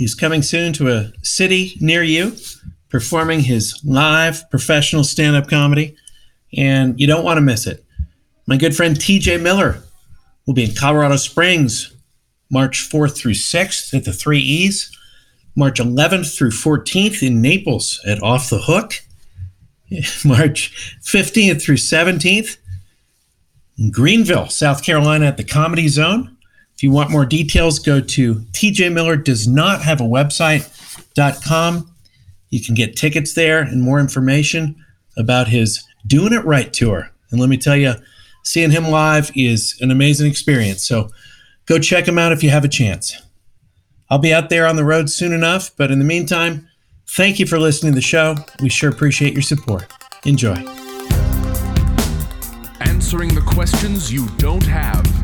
He's coming soon to a city near you performing his live professional stand up comedy, and you don't want to miss it. My good friend TJ Miller will be in Colorado Springs March 4th through 6th at the Three E's, March 11th through 14th in Naples at Off the Hook, March 15th through 17th in Greenville, South Carolina at the Comedy Zone. If you want more details, go to tjmillerdoesnothaveawebsite.com. You can get tickets there and more information about his Doing It Right tour. And let me tell you, seeing him live is an amazing experience. So go check him out if you have a chance. I'll be out there on the road soon enough, but in the meantime, thank you for listening to the show. We sure appreciate your support. Enjoy. Answering the questions you don't have.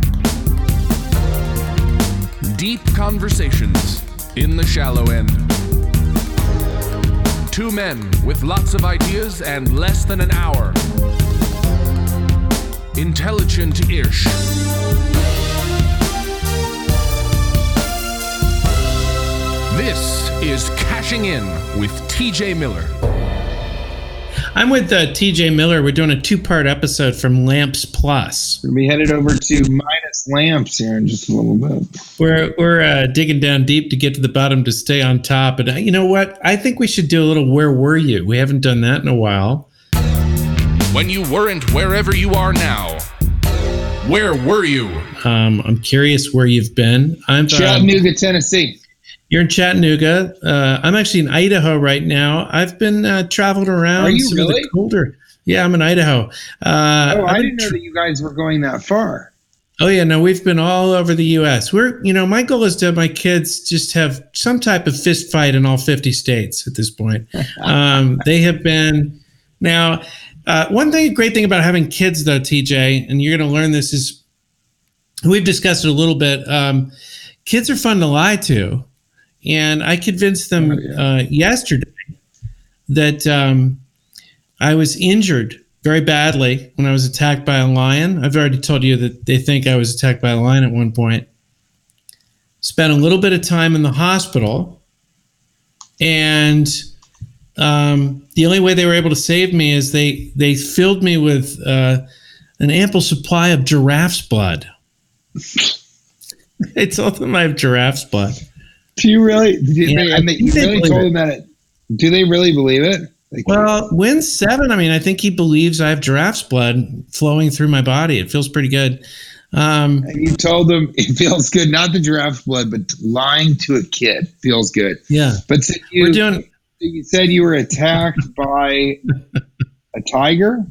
Deep conversations in the shallow end. Two men with lots of ideas and less than an hour. Intelligent ish. This is Cashing In with TJ Miller. I'm with uh, TJ Miller. We're doing a two part episode from Lamps Plus. We'll be headed over to minus lamps here in just a little bit. We're we're uh, digging down deep to get to the bottom to stay on top. And uh, you know what? I think we should do a little "Where were you?" We haven't done that in a while. When you weren't wherever you are now, where were you? Um, I'm curious where you've been. I'm Chattanooga, Tennessee. You're in Chattanooga. Uh, I'm actually in Idaho right now. I've been uh, traveled around Are you some really? of the colder. Yeah, I'm in Idaho. Uh, Oh, I I've didn't been know that you guys were going that far. Oh yeah, no, we've been all over the U.S. We're, you know, my goal is to have my kids just have some type of fist fight in all 50 states at this point. Um, they have been now. Uh, one thing, great thing about having kids though, TJ, and you're going to learn this is we've discussed it a little bit. Um, kids are fun to lie to, and I convinced them Oh, yeah. uh, yesterday that um, I was injured very badly when I was attacked by a lion. I've already told you that they think I was attacked by a lion at one point. Spent a little bit of time in the hospital, and um, the only way they were able to save me is they they filled me with uh, an ample supply of giraffe's blood. I told them I have giraffe's blood. Do you really? You, Yeah, they, and they, you really told it. them that? Do they really believe it? Well, win seven. I mean, I think he believes I have giraffe's blood flowing through my body. It feels pretty good. Um, you told them it feels good, not the giraffe's blood, but lying to a kid feels good. yeah, But so you, we're doing. you said you were attacked by a tiger.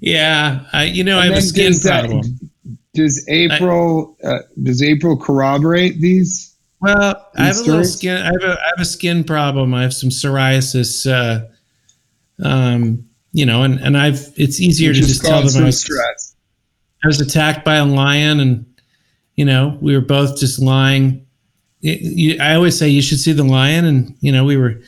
Yeah, I, you know, I have a skin does that- problem. Does April uh, does April corroborate these? Well, I have a little skin. I have a, I have a skin problem. I have some psoriasis. Uh, um, you know, and and I've. It's easier Which to is just tell them I was, stress. I was attacked by a lion, and you know, we were both just lying. It- you- I always say you should see the lion, and you know, we were.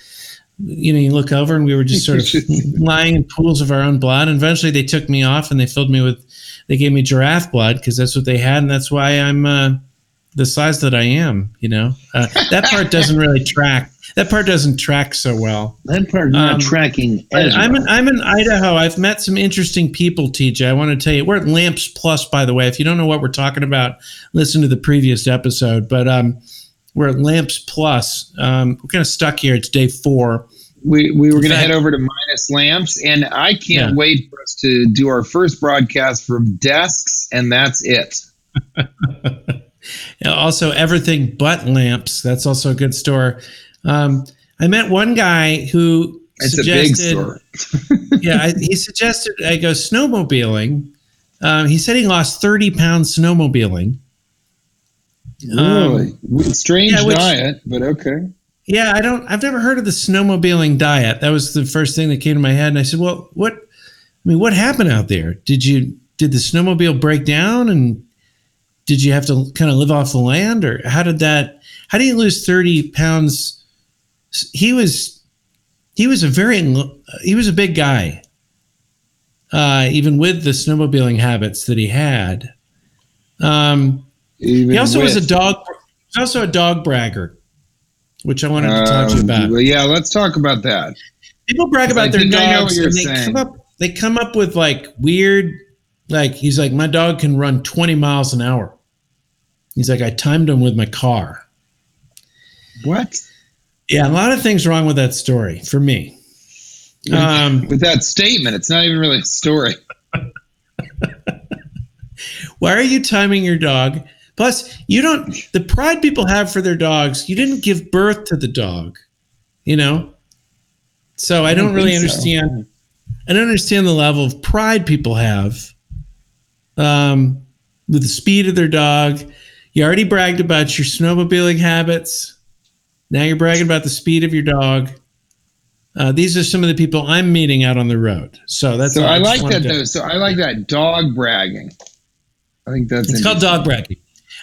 You know, you look over and we were just sort of lying in pools of our own blood. And eventually, they took me off and they filled me with. They gave me giraffe blood because that's what they had, and that's why I'm uh, the size that I am. You know, uh, that part doesn't really track. That part doesn't track so well. That part not Um, tracking. But as I'm well. in, I'm in Idaho. I've met some interesting people, TJ. I want to tell you, we're at Lamps Plus, by the way. If you don't know what we're talking about, listen to the previous episode. But um, we're at Lamps Plus. Um, we're kind of stuck here. It's day four. we, we were going to head over to Minus Lamps, and I can't Yeah. wait for us to do our first broadcast from desks, and that's it. Also, everything but lamps. That's also a good store. Um, I met one guy who It's a big suggested. store. yeah, I, he suggested I go snowmobiling. Um, he said he lost thirty pounds snowmobiling. Um, strange yeah, which- diet, but okay. Yeah, I don't. I've never heard of the snowmobiling diet. That was the first thing that came to my head, and I said, "Well, what? I mean, what happened out there? Did you did the snowmobile break down, and did you have to kind of live off the land, or how did that? How do you lose thirty pounds? He was he was a very he was a big guy, uh, even with the snowmobiling habits that he had. Um, he also was a dog. He's also a dog bragger, which I wanted to talk to you Um, about. yeah, let's talk about that. People brag about their I what dogs, you're and they saying. come up. They come up with like weird, like he's like, my dog can run 20 miles an hour. He's like, I timed him with my car. What? Yeah, a lot of things wrong with that story for me. Um, With that statement, it's not even really a story. why are you timing your dog? Plus, you don't. The pride people have for their dogs. You didn't give birth to the dog, you know. So I, don't, don't really think so. understand. I don't understand the level of pride people have um, with the speed of their dog. You already bragged about your snowmobiling habits. Now you're bragging about the speed of your dog. Uh, these are some of the people I'm meeting out on the road. So that's So all I like that though. So I like that dog bragging. I think that's It's called dog bragging.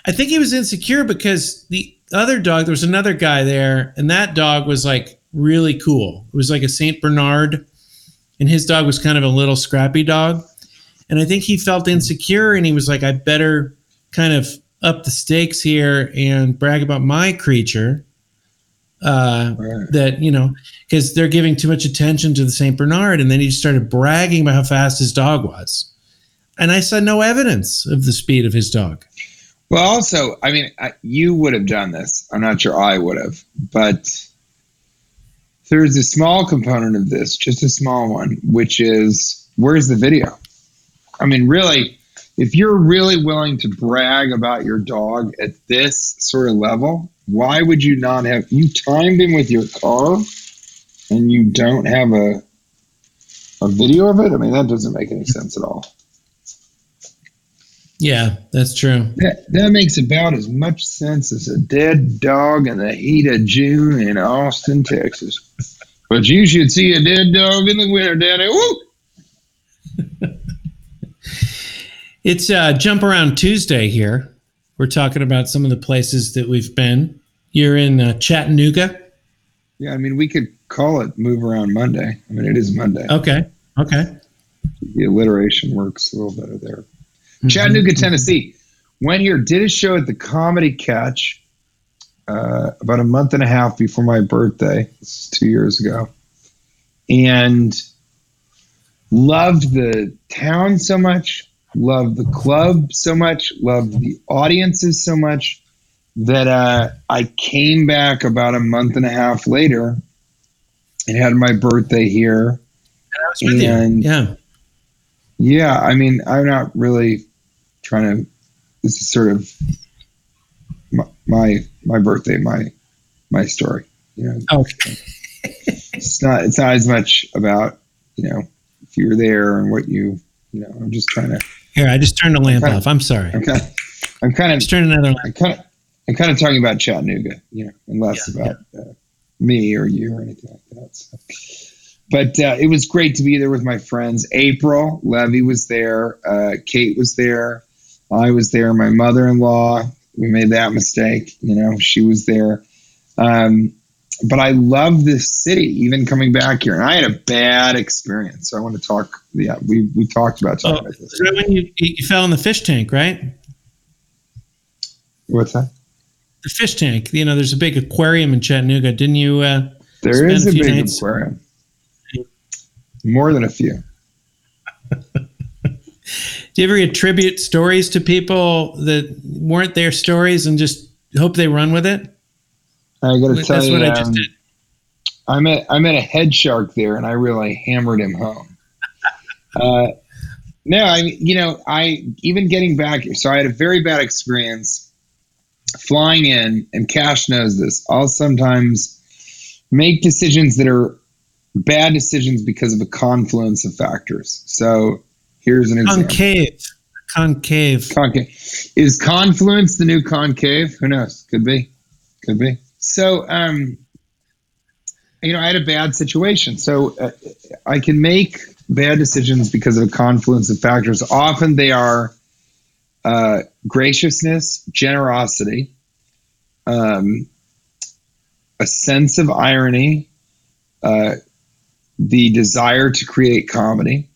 I think he was insecure because the other dog, there was another guy there, and that dog was like really cool. It was like a Saint Bernard, and his dog was kind of a little scrappy dog. And I think he felt insecure, and he was like, I better kind of up the stakes here and brag about my creature. Uh, Right. that you know, because they're giving too much attention to the Saint Bernard, and then he just started bragging about how fast his dog was. And I saw no evidence of the speed of his dog. Well, also, I mean, I, you would have done this. I'm not sure I would have, but there's a small component of this, just a small one, which is where's the video? I mean, really, if you're really willing to brag about your dog at this sort of level, why would you not have you timed him with your car and you don't have a a video of it? I mean, that doesn't make any sense at all. Yeah, that's true. That, that makes about as much sense as a dead dog in the heat of June in Austin, Texas. But you should see a dead dog in the winter, Daddy. Woo! It's uh, Jump Around Tuesday here. We're talking about some of the places that we've been. You're in uh, Chattanooga. Yeah, I mean, we could call it Move Around Monday. I mean, it is Monday. Okay. Okay. The alliteration works a little better there. Mm-hmm. Chattanooga, Tennessee. Went here, did a show at the Comedy Catch uh, about a month and a half before my birthday. This is two years ago. And loved the town so much, loved the club so much, loved the audiences so much that uh, I came back about a month and a half later and had my birthday here. I was with you. And- Yeah. Yeah, I mean, I'm not really trying to. This is sort of my my, my birthday, my my story. You know, Okay. it's not it's not as much about you know if you were there and what you you know. I'm just trying to. Here, I just turned the lamp off. I'm sorry. I'm kind of I'm kind of Just turn another lamp. I'm kind of I'm kind of talking about Chattanooga, you know, and less Yeah, about Uh, me or you or anything like that. So. But uh, it was great to be there with my friends. April Levy was there. Uh, Kate was there. I was there. My mother-in-law. We made that mistake. You know, she was there. Um, but I love this city, even coming back here. And I had a bad experience. So I want to talk. Yeah, we we talked about talking Oh, about this. is when you, you fell in the fish tank, right? What's that? The fish tank. You know, there's a big aquarium in Chattanooga. Didn't you? Uh, There is a a big nights- aquarium. More than a few. do you ever attribute stories to people that weren't their stories and just hope they run with it? I got to That's tell you, what I just um, did. I met I met a head shark there, and I really hammered him home. Uh, no, I you know I even getting back. So I had a very bad experience flying in, and Cash knows this. I'll sometimes make decisions that are bad decisions because of a confluence of factors. So here's an example. Concave. Concave. Concave. Is confluence the new concave? Who knows? Could be. Could be. So, um, you know, I had a bad situation. So uh, I can make bad decisions because of a confluence of factors. Often they are uh, graciousness, generosity, um, a sense of irony, uh, the desire to create comedy,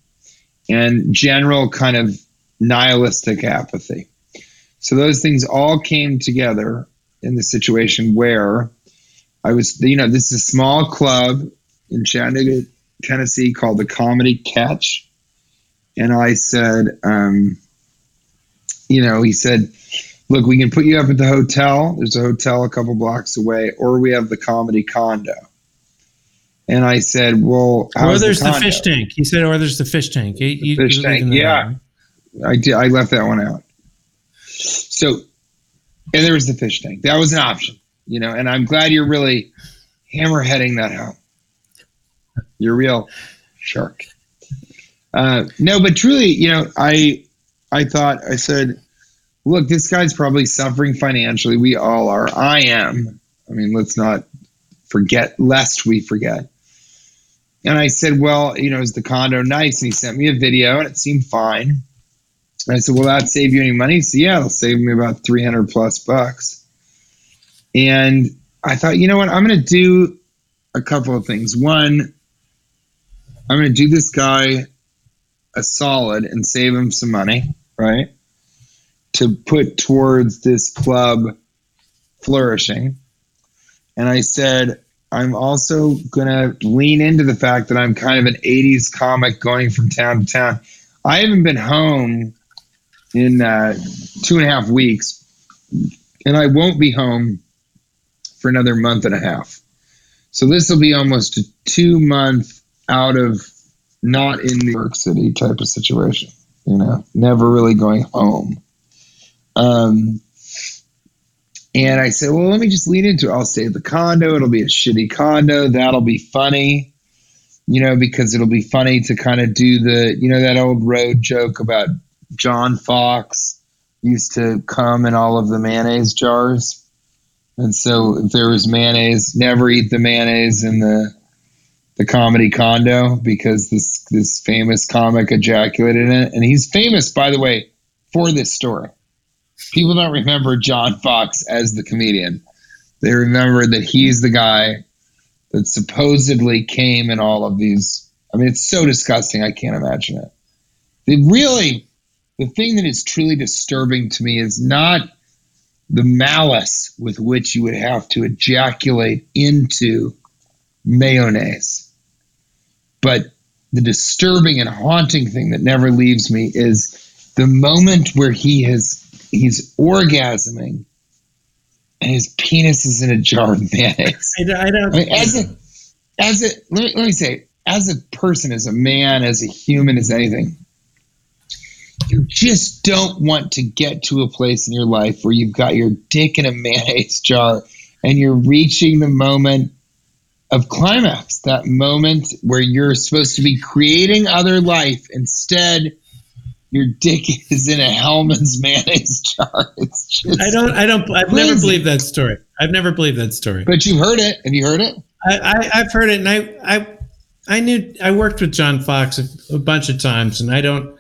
and general kind of nihilistic apathy. So those things all came together in the situation where I was, you know, this is a small club in Chattanooga, Tennessee called the Comedy Catch. And I said, um, you know, he said, look, we can put you up at the hotel. There's a hotel a couple blocks away, or we have the comedy condo. And I said, well, or there's the, the, fish tank. He said, or there's the fish tank. You, you, fish tank, yeah. I did. I left that one out. So, and there was the fish tank. That was an option, you know. And I'm glad you're really hammerheading that home. You're real shark. Uh, no, but truly, you know, I I thought I said, look, this guy's probably suffering financially. We all are. I am. I mean, let's not forget, lest we forget. And I said, well, you know, is the condo nice? And he sent me a video, and it seemed fine. And I said, will that save you any money? Said, yeah, it'll save me about 300 plus bucks. And I thought, you know what? I'm going to do a couple of things. One, I'm going to do this guy a solid and save him some money, right? To put towards this club flourishing. And I said, I'm also going to lean into the fact that I'm kind of an 80s comic going from town to town. I haven't been home in uh, two and a half weeks, and I won't be home for another month and a half. So this will be almost a two month out of not in New York City type of situation. You know, never really going home. Um, and I said, well, let me just lean into it. I'll stay at the condo. It'll be a shitty condo. That'll be funny, you know, because it'll be funny to kind of do the, you know, that old road joke about John Fox used to come in all of the mayonnaise jars. And so if there was mayonnaise, never eat the mayonnaise in the the comedy condo because this this famous comic ejaculated in it. And he's famous, by the way, for this story. People don't remember John Fox as the comedian. They remember that he's the guy that supposedly came in all of these. I mean, it's so disgusting. I can't imagine it. They really the thing that is truly disturbing to me is not the malice with which you would have to ejaculate into mayonnaise, but the disturbing and haunting thing that never leaves me is the moment where he has he's orgasming and his penis is in a jar of mayonnaise. I, I don't. I mean, as a, as a, let me let me say, as a person, as a man, as a human, as anything, you just don't want to get to a place in your life where you've got your dick in a mayonnaise jar and you're reaching the moment of climax, that moment where you're supposed to be creating other life. Instead, your dick is in a Hellmann's mayonnaise jar. It's just I don't I don't I've crazy. never believed that story. I've never believed that story. But you've heard it. Have you heard it? I, I have heard it and I I I knew I worked with John Fox a, a bunch of times and I don't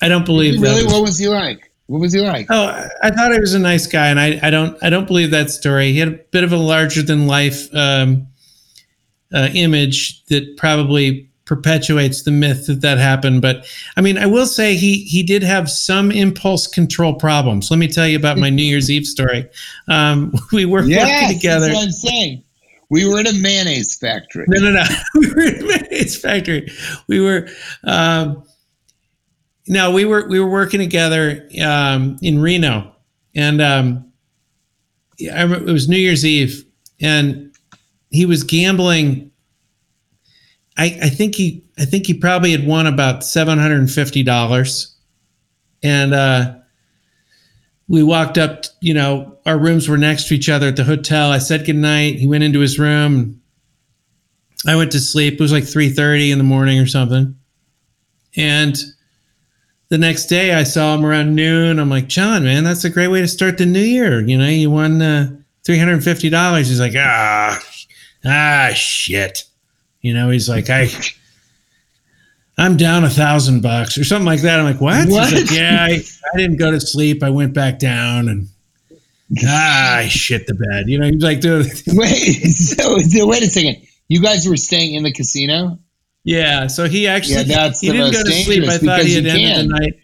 I don't believe really. Was, what was he like? What was he like? Oh, I thought he was a nice guy, and I, I don't I don't believe that story. He had a bit of a larger than life um, uh, image that probably perpetuates the myth that that happened. But I mean, I will say he he did have some impulse control problems. Let me tell you about my New Year's Eve story. Um, we were yes, working together. That's what I'm saying. We were in a mayonnaise factory. No, no, no. we were in a mayonnaise factory. We were. Um, no, we were we were working together um, in Reno, and um, I remember it was New Year's Eve, and he was gambling I, I think he I think he probably had won about seven hundred and fifty dollars, and uh, we walked up. You know, our rooms were next to each other at the hotel. I said goodnight. He went into his room. I went to sleep. It was like three thirty in the morning or something, and the next day I saw him around noon. I'm like, John, man, that's a great way to start the new year. You know, you won uh, three hundred and fifty dollars. He's like, ah, ah, shit. You know, he's like, I, I'm down a thousand bucks or something like that. I'm like, what? What? Like, yeah, I, I didn't go to sleep. I went back down and ah, I shit the bed. You know, he's like, dude, Wait, so wait a second. You guys were staying in the casino? Yeah. So he actually, Yeah, he didn't go to sleep. I thought he had ended can. the night.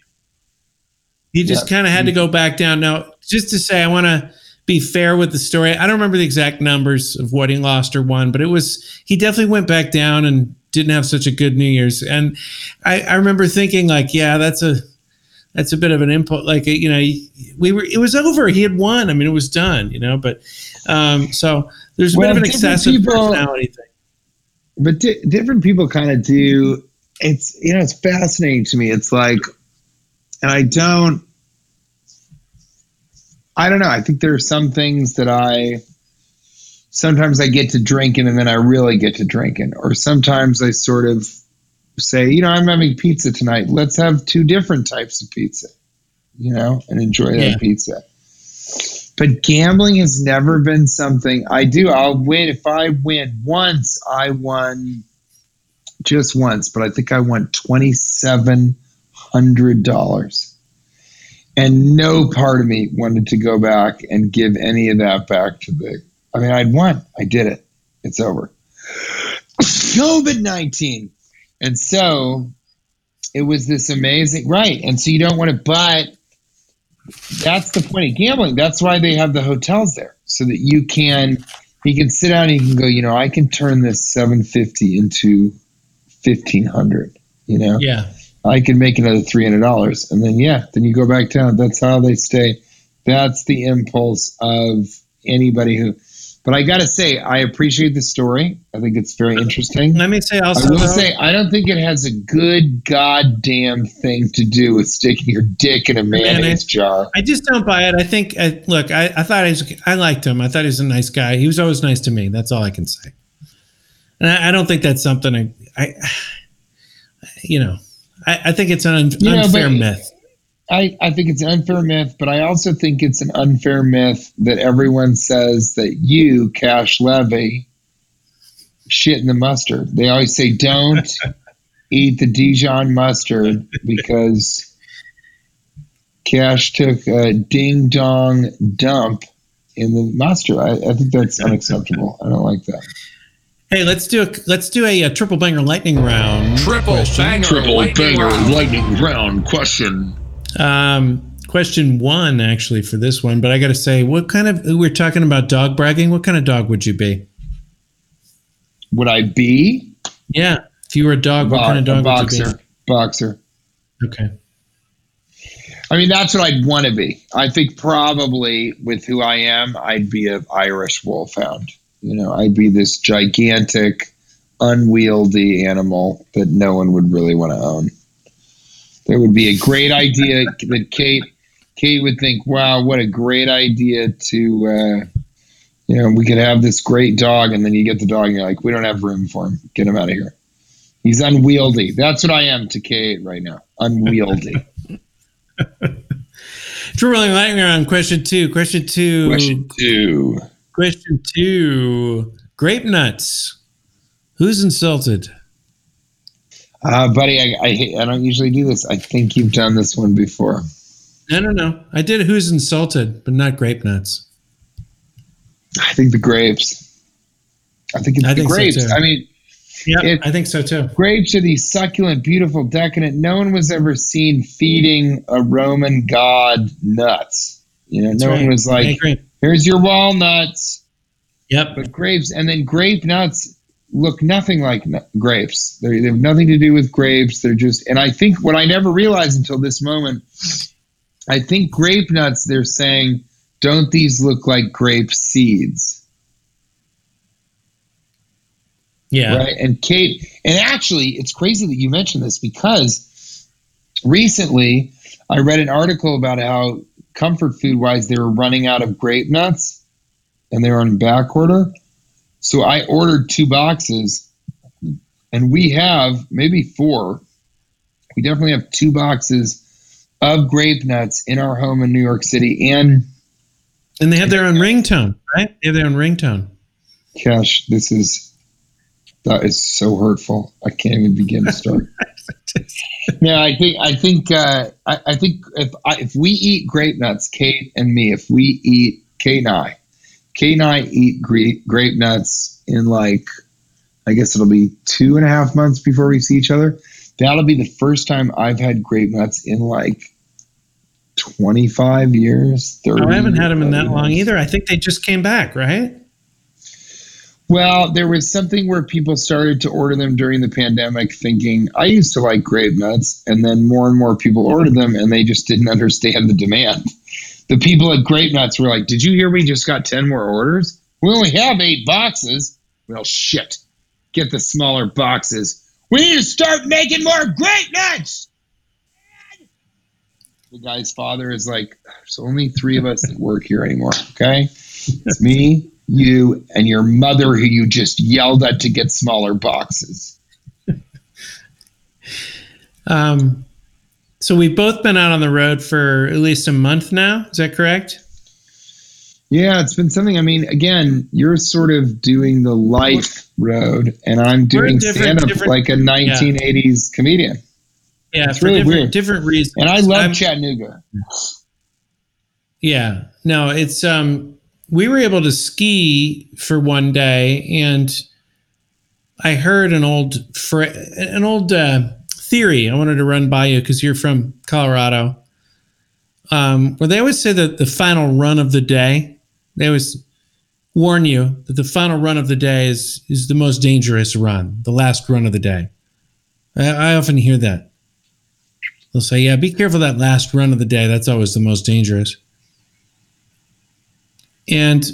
He just Yeah. kind of had to go back down. Now, just to say, I want to be fair with the story. I don't remember the exact numbers of what he lost or won, but it was he definitely went back down and didn't have such a good New Year's. And I, I remember thinking like, yeah, that's a that's a bit of an input. Like you know, we were it was over. He had won. I mean, it was done. You know, but um, so there's a Well, bit of an excessive people- personality thing. But di- different people kind of do. It's you know it's fascinating to me. It's like, and I don't. I don't know. I think there are some things that I. Sometimes I get to drinking and then I really get to drinking, or sometimes I sort of say, you know, I'm having pizza tonight. Let's have two different types of pizza, you know, and enjoy that Yeah. pizza. But gambling has never been something I do. I'll win if I win once. I won just once, but I think I won twenty seven hundred dollars, and no part of me wanted to go back and give any of that back to the. I mean, I'd won. I did it. It's over. COVID nineteen, and so it was this amazing right. And so you don't want to, but that's the point of gambling. That's why they have the hotels there, so that you can you can sit down and you can go. You know, I can turn this seven fifty into fifteen hundred. You know, Yeah, I can make another three hundred dollars, and then yeah, then you go back down. That's how they stay. That's the impulse of anybody who. But I got to say, I appreciate the story. I think it's very interesting. let me say also. I will though- say, I don't think it has a good goddamn thing to do with sticking your dick in a mayonnaise Mayonnaise. jar. I just don't buy it. I think, I, look, I, I thought he was, I liked him. I thought he was a nice guy. He was always nice to me. That's all I can say. And I, I don't think that's something I, I you know, I, I think it's an un, You know, unfair but- myth. I, I think it's an unfair myth, but I also think it's an unfair myth that everyone says that you, Cash Levy, shit in the mustard. They always say don't eat the Dijon mustard because Cash took a ding dong dump in the mustard. I, I think that's unacceptable. I don't like that. Hey, let's do a let's do a, uh triple banger lightning round. Triple question. banger. lightning round. lightning round question. Um, question one actually for this one, but I got to say, what kind of we're talking about dog bragging? What kind of dog would you be? Would I be Yeah, if you were a dog, what Bo- kind of a dog would you boxer? Boxer. Okay. I mean, that's what I'd want to be. I think probably with who I am, I'd be an Irish wolfhound. You know, I'd be this gigantic, unwieldy animal that no one would really want to own. There would be a great idea that Kate, Kate would think, "Wow, what a great idea to, uh, you know, we could have this great dog." And then you get the dog, and you're like, "We don't have room for him. Get him out of here. He's unwieldy." That's what I am to Kate right now. Unwieldy. Triple banger lightning round. Question two. Question two. Question two. Question two. Grape nuts. Who's insulted? Uh, buddy, I, I I don't usually do this. I think you've done this one before. I don't know. I did who's insulted, but not grape nuts. I think the grapes. I think it's I the think grapes. too. I mean, Yeah, I think so too. grapes are these succulent, beautiful, decadent. No one was ever seen feeding a Roman god nuts. You know, That's no right. one was like, "Here's your walnuts." Yep. But grapes, and then grape nuts look nothing like grapes. They're, they have nothing to do with grapes. They're just, and I think what I never realized until this moment, I think grape nuts. They're saying, "Don't these look like grape seeds?" Yeah. Right. And Kate, and actually, it's crazy that you mentioned this because recently I read an article about how comfort food wise they were running out of grape nuts and they were on back order. So I ordered two boxes and we have maybe four. We definitely have two boxes of grape nuts in our home in New York City and And they have their own ringtone, right? They have their own ringtone. Cash, this is that is so hurtful. I can't even begin to start. no, I think I think uh, I, I think if I, if we eat grape nuts, Kate and me, if we eat Kate and I, Kate and I eat grape grape nuts in like I guess it'll be two and a half months before we see each other. That'll be the first time I've had grape nuts in like twenty five years. 30 Oh, I haven't had them in that long either. I think they just came back, right? Well, there was something where people started to order them during the pandemic, thinking, I used to like grape nuts. And then more and more people ordered them and they just didn't understand the demand. The people at Grape Nuts were like, Did you hear we just got 10 more orders? We only have eight boxes. Well, shit. Get the smaller boxes. We need to start making more grape nuts. The guy's father is like, There's only three of us that work here anymore. Okay. It's me, you, and your mother who you just yelled at to get smaller boxes. Um, so we've both been out on the road for at least a month now. Is that correct? Yeah, it's been something. I mean, again, you're sort of doing the life road, and I'm doing stand up like a 1980s comedian. Yeah, It's for really different, weird. different reasons. And I love I'm- Chattanooga. Yeah. No, it's um we were able to ski for one day and I heard an old fr- an old uh, theory I wanted to run by you cuz you're from Colorado. Um where they always say that the final run of the day, they always warn you that the final run of the day is is the most dangerous run, the last run of the day. I, I often hear that. They'll say, "Yeah, be careful that last run of the day. That's always the most dangerous." and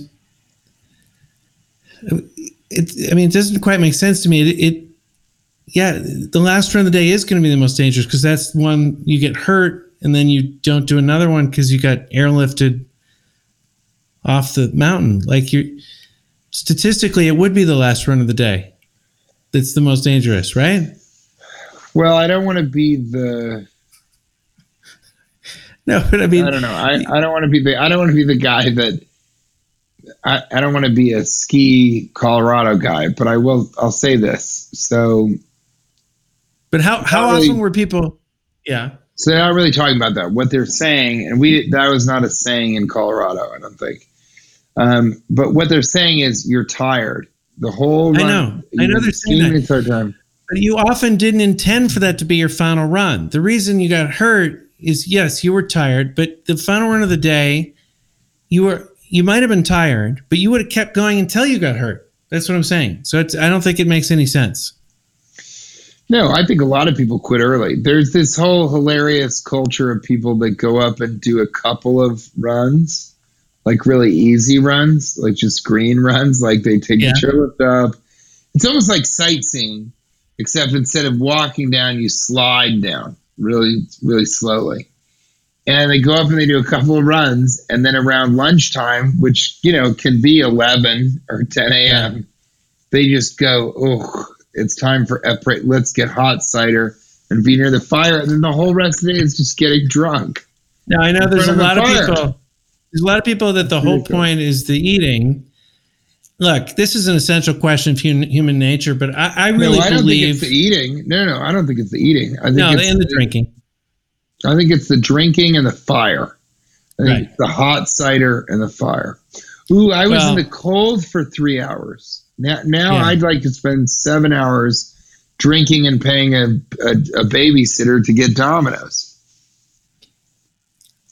it i mean it doesn't quite make sense to me it, it yeah the last run of the day is going to be the most dangerous because that's one you get hurt and then you don't do another one because you got airlifted off the mountain like you statistically it would be the last run of the day that's the most dangerous right Well, I don't want to be the. no but i mean I don't know. I, I don't want to be the. I don't want to be the guy that. I, I don't want to be a ski Colorado guy, but I will. I'll say this. So, but how how really- often were people yeah so they're not really talking about that. What they're saying, and we that was not a saying in Colorado. I don't think. Um, but what they're saying is you're tired. The whole I know. I know they're saying that. entire time. But you often didn't intend for that to be your final run. The reason you got hurt is yes, you were tired, but the final run of the day, you were you might have been tired, but you would have kept going until you got hurt. That's what I'm saying. So it's, I don't think it makes any sense. No, I think a lot of people quit early. There's this whole hilarious culture of people that go up and do a couple of runs, like really easy runs, like just green runs, like they take Yeah. the chairlift up. It's almost like sightseeing, except instead of walking down, you slide down really, really slowly. And they go up and they do a couple of runs, and then around lunchtime, which you know can be 11 or 10 a.m., they just go, "Oh, it's time for après. Let's get hot cider and be near the fire." And then the whole rest of the day is just getting drunk. Now I know there's a lot the of fire. people. There's a lot of people that the whole point is the eating. Look, this is an essential question of human, human nature, but I, I really no, I don't believe think it's the eating. No, no, I don't think it's the eating. I think no, it's and the drinking. I think it's the drinking and the fire. I think Right. it's the hot cider and the fire. Ooh, I was Well- in the cold for three hours. Now, now Yeah. I'd like to spend seven hours drinking and paying a, a, a babysitter to get Domino's.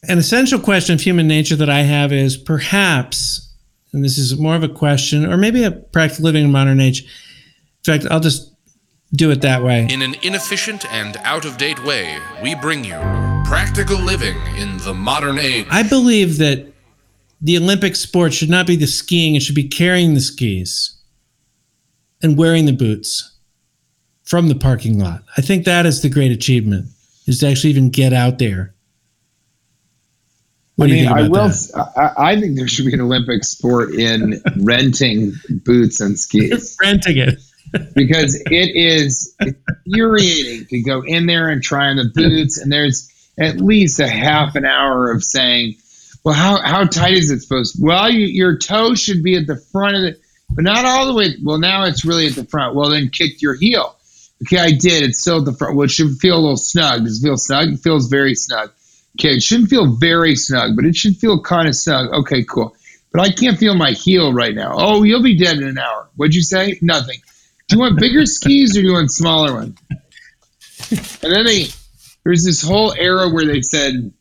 an essential question of human nature that I have is perhaps, and this is more of a question, or maybe a practical living in modern age. In fact, I'll just do it that way. In an inefficient and out of date way, we bring you practical living in the modern age. I believe that the Olympic sport should not be the skiing; it should be carrying the skis. And wearing the boots from the parking lot. I think that is the great achievement is to actually even get out there. What I do you mean, think I will. I, I think there should be an Olympic sport in renting boots and skis renting it. because it is infuriating to go in there and try on the boots, and there's at least a half an hour of saying, "Well, how how tight is it supposed? to Well, you, your toe should be at the front of it, but not all the way. Well, now it's really at the front. Well, then kick your heel. Okay, I did. It's still at the front. Well, it should feel a little snug. Does it feel snug? It feels very snug. Okay, it shouldn't feel very snug, but it should feel kind of snug. Okay, cool. But I can't feel my heel right now. Oh, you'll be dead in an hour. What'd you say? Nothing. Do you want bigger skis or do you want smaller ones? And then they there's this whole era where they said,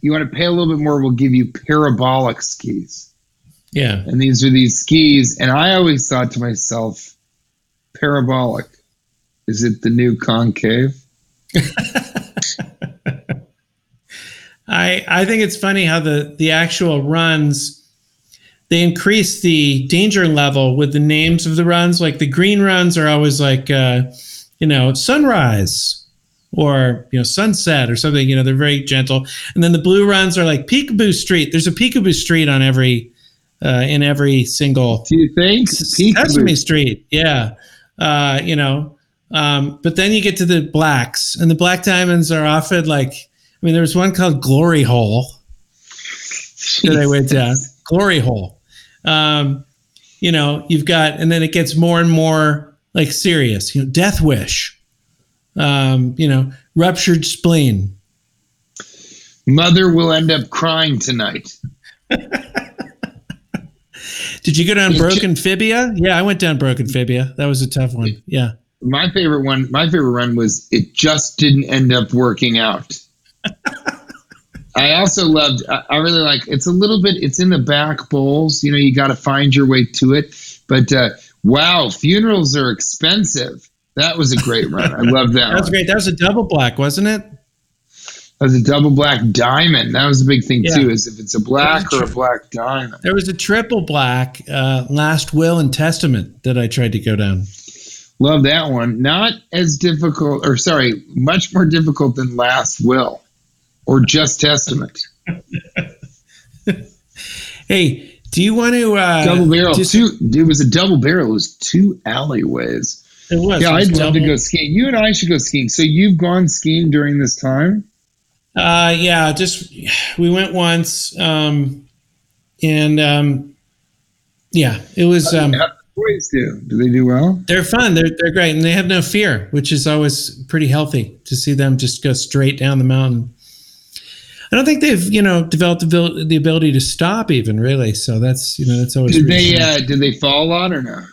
you want to pay a little bit more, we'll give you parabolic skis. Yeah. And these are these skis. And I always thought to myself, parabolic. Is it the new concave? I I think it's funny how the the actual runs they increase the danger level with the names of the runs. Like the green runs are always like uh, you know sunrise or you know sunset or something. You know they're very gentle, and then the blue runs are like Picabo Street. There's a Picabo Street on every uh, in every single Do you think? Sesame Street. Yeah. Uh, you know, um, but then you get to the blacks, and the black diamonds are often like, I mean, there was one called Glory Hole that I went down. Glory Hole. Um, you know, you've got, and then it gets more and more like serious, you know, Death Wish, um, you know, ruptured spleen. Mother will end up crying tonight. Did you go down Broken Fibia? Yeah, I went down Broken Fibia. That was a tough one. Yeah. My favorite one, my favorite run was it just didn't end up working out. I also loved. I I really like. It's a little bit. It's in the back bowls. You know, you got to find your way to it. But uh, wow, funerals are expensive. That was a great run. I love that. That was one. great. That was a double black, wasn't it? That was a double black diamond. That was a big thing Yeah. too. Is if it's a black or a black diamond. There was a triple black, uh, Last Will and Testament that I tried to go down. Love that one. Not as difficult, or sorry, much more difficult than Last Will or Just Testament. Hey, do you want to? Uh, double barrel. just- two. It was a double barrel. It was two alleyways. It was. yeah, it was I'd love to go skiing. You and I should go skiing. So you've gone skiing during this time? Uh, yeah, just we went once, um, and um, yeah, it was. Um, How do the boys do? Do they do well? they're fun. They're they're great, and they have no fear, which is always pretty healthy to see them just go straight down the mountain. I don't think they've you know developed the, abil- the ability to stop even really. So that's you know that's always. Did they? Uh, did they fall a lot or no?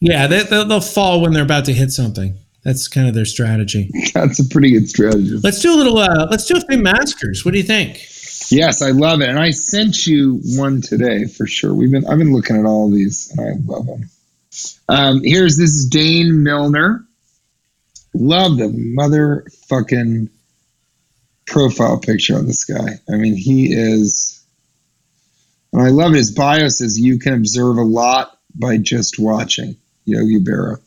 yeah, they, they'll, they'll fall when they're about to hit something. That's kind of their strategy. That's a pretty good strategy. Let's do a little. Uh, let's do a few masters. What do you think? Yes, I love it, and I sent you one today for sure. We've been I've been looking at all of these, and I love them. Um, here's this is Dane Milner. Love the motherfucking profile picture on this guy. I mean, he is. And I love. His bio says you can observe a lot by just watching Yogi Berra.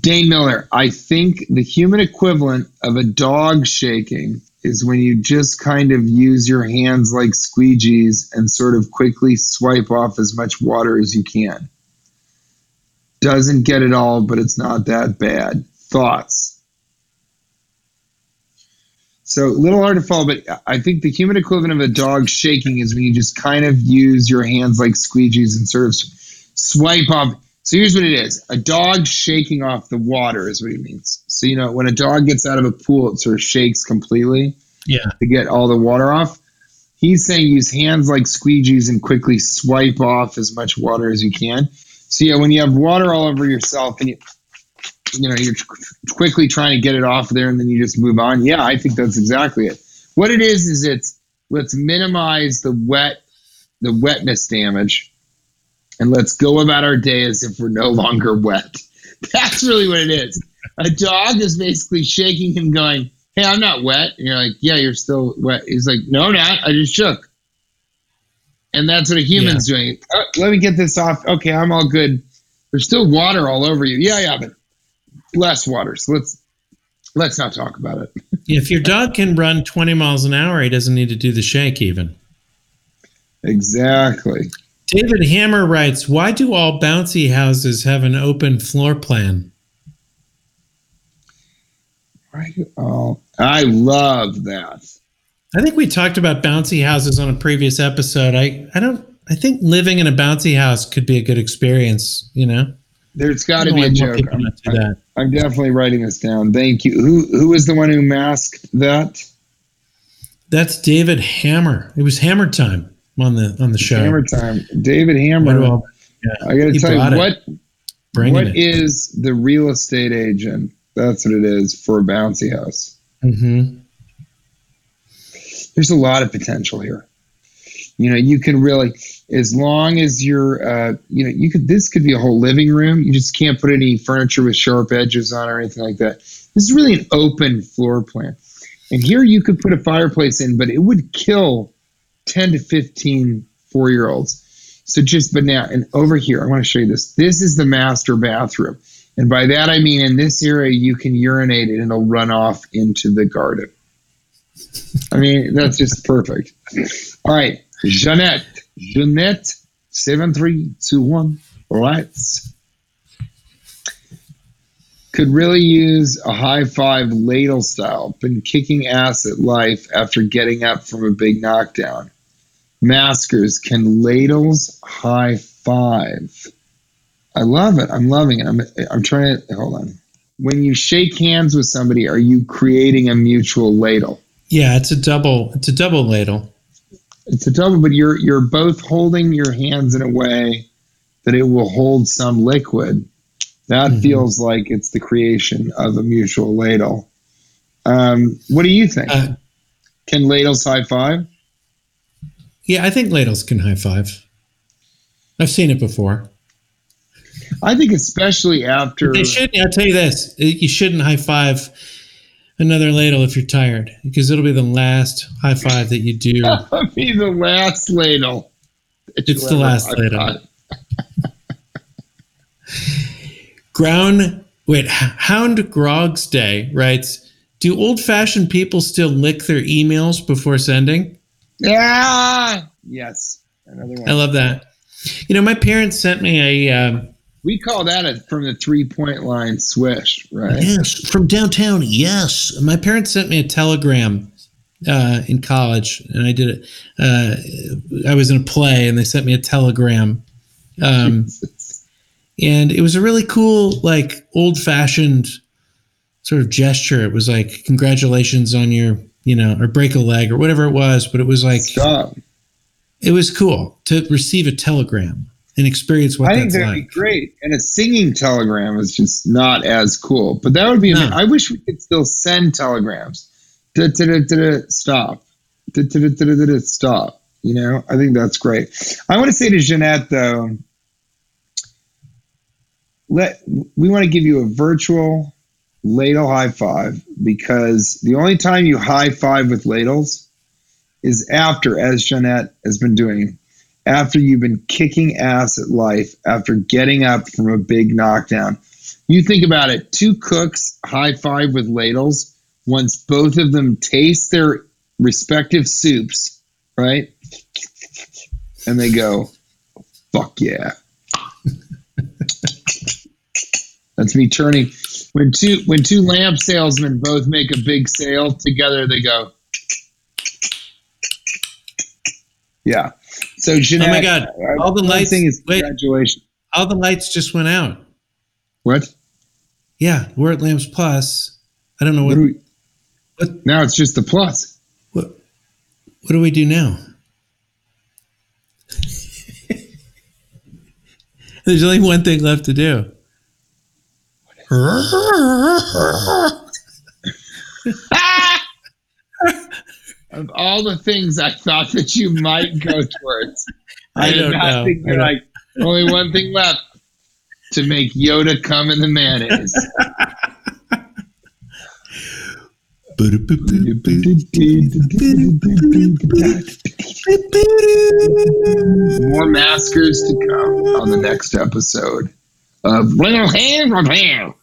Dane Miller, I think the human equivalent of a dog shaking is when you just kind of use your hands like squeegees and sort of quickly swipe off as much water as you can. Doesn't get it all, but it's not that bad. Thoughts? So a little hard to follow, but I think the human equivalent of a dog shaking is when you just kind of use your hands like squeegees and sort of swipe off. So here's what it is: a dog shaking off the water is what he means. So you know, when a dog gets out of a pool, it sort of shakes completely Yeah. to get all the water off. He's saying use hands like squeegees and quickly swipe off as much water as you can. So yeah, when you have water all over yourself and you you know you're quickly trying to get it off there and then you just move on. Yeah, I think that's exactly it. What it is is it's let's minimize the wet the wetness damage and let's go about our day as if we're no longer wet. That's really what it is. A dog is basically shaking him, going, Hey, I'm not wet. And you're like, Yeah, you're still wet. He's like, No, I'm not. I just shook. And that's what a human's doing. Uh, let me get this off. Okay, I'm all good. There's still water all over you. Yeah, yeah, but less water. So let's let's not talk about it. If your dog can run 20 miles an hour, he doesn't need to do the shake even. Exactly. David Hammer writes, "Why do all bouncy houses have an open floor plan?" Right. Oh, I love that. I think we talked about bouncy houses on a previous episode. I I don't I think living in a bouncy house could be a good experience, you know. There's got to be a joke. I'm, do that. I'm definitely writing this down. Thank you. Who who was the one who masked that? That's David Hammer. It was Hammer time on the on the show. Hammer time. David Hammer. all- yeah, I got to tell you what bringing what it. is the real estate agent? That's what it is for a bouncy house. hmm There's a lot of potential here. You know, you can really, as long as you're, uh, you know, you could. This could be a whole living room. You just can't put any furniture with sharp edges on or anything like that. This is really an open floor plan. And here you could put a fireplace in, but it would kill 10 to 15 four year olds. So just, but now, and over here, I want to show you this. This is the master bathroom. And by that, I mean in this area, you can urinate and it'll run off into the garden. I mean, that's just perfect. All right. Jeanette. Jeanette, 7321. Let's. Could really use a high five ladle style. Been kicking ass at life after getting up from a big knockdown. Maskers, can ladles high five? I love it. I'm loving it. I'm, I'm trying to hold on. When you shake hands with somebody, are you creating a mutual ladle? Yeah, it's a double. It's a double ladle. It's a double, but you're you're both holding your hands in a way that it will hold some liquid. That Mhm. feels like it's the creation of a mutual ladle. Um, what do you think? Uh, Can ladles high five? Yeah, I think ladles can high five. I've seen it before. I think especially after They should. I'll tell you this: uh, you shouldn't high five another ladle if you're tired, because it'll be the last high five that you do. be the last ladle. It's the last ladle. Ground. Wait, Hound Grog's Day writes: Do old-fashioned people still lick their emails before sending? Yeah. Yes. Another one. I love that. You know, my parents sent me a. Um, we call that a from the three point line swish, right? Yes, from downtown. Yes, my parents sent me a telegram uh, in college, and I did it. Uh, I was in a play, and they sent me a telegram, um, and it was a really cool, like old-fashioned sort of gesture. It was like congratulations on your, you know, or break a leg or whatever it was, but it was like Stop. it was cool to receive a telegram and experience what I think that'd be great. And a singing telegram is just not as cool. But that would be. No. I wish we could still send telegrams. Da, da, da, da, da, stop. Stop. You know, I think that's great. I want to say to Jeanette though, let we want to give you a virtual ladle high five because the only time you high five with ladles is after, as Jeanette has been doing, after you've been kicking ass at life, after getting up from a big knockdown. You think about it two cooks high five with ladles once both of them taste their respective soups, right? And they go, fuck yeah. That's me turning when two when two lamp salesmen both make a big sale together, they go, yeah. So Jeanette, Oh my God! uh, All the lights- thing is wait. congratulations. All the lights just went out. What? Yeah, we're at Lamps Plus. I don't know What what we, what now it's just the plus. what, what do we do now? There's only one thing left to do. Of all the things I thought that you might go towards, I did don't not know. think I you're like only one thing left to make Yoda come in the mayonnaise. More maskers to come on the next episode of little hands of hair.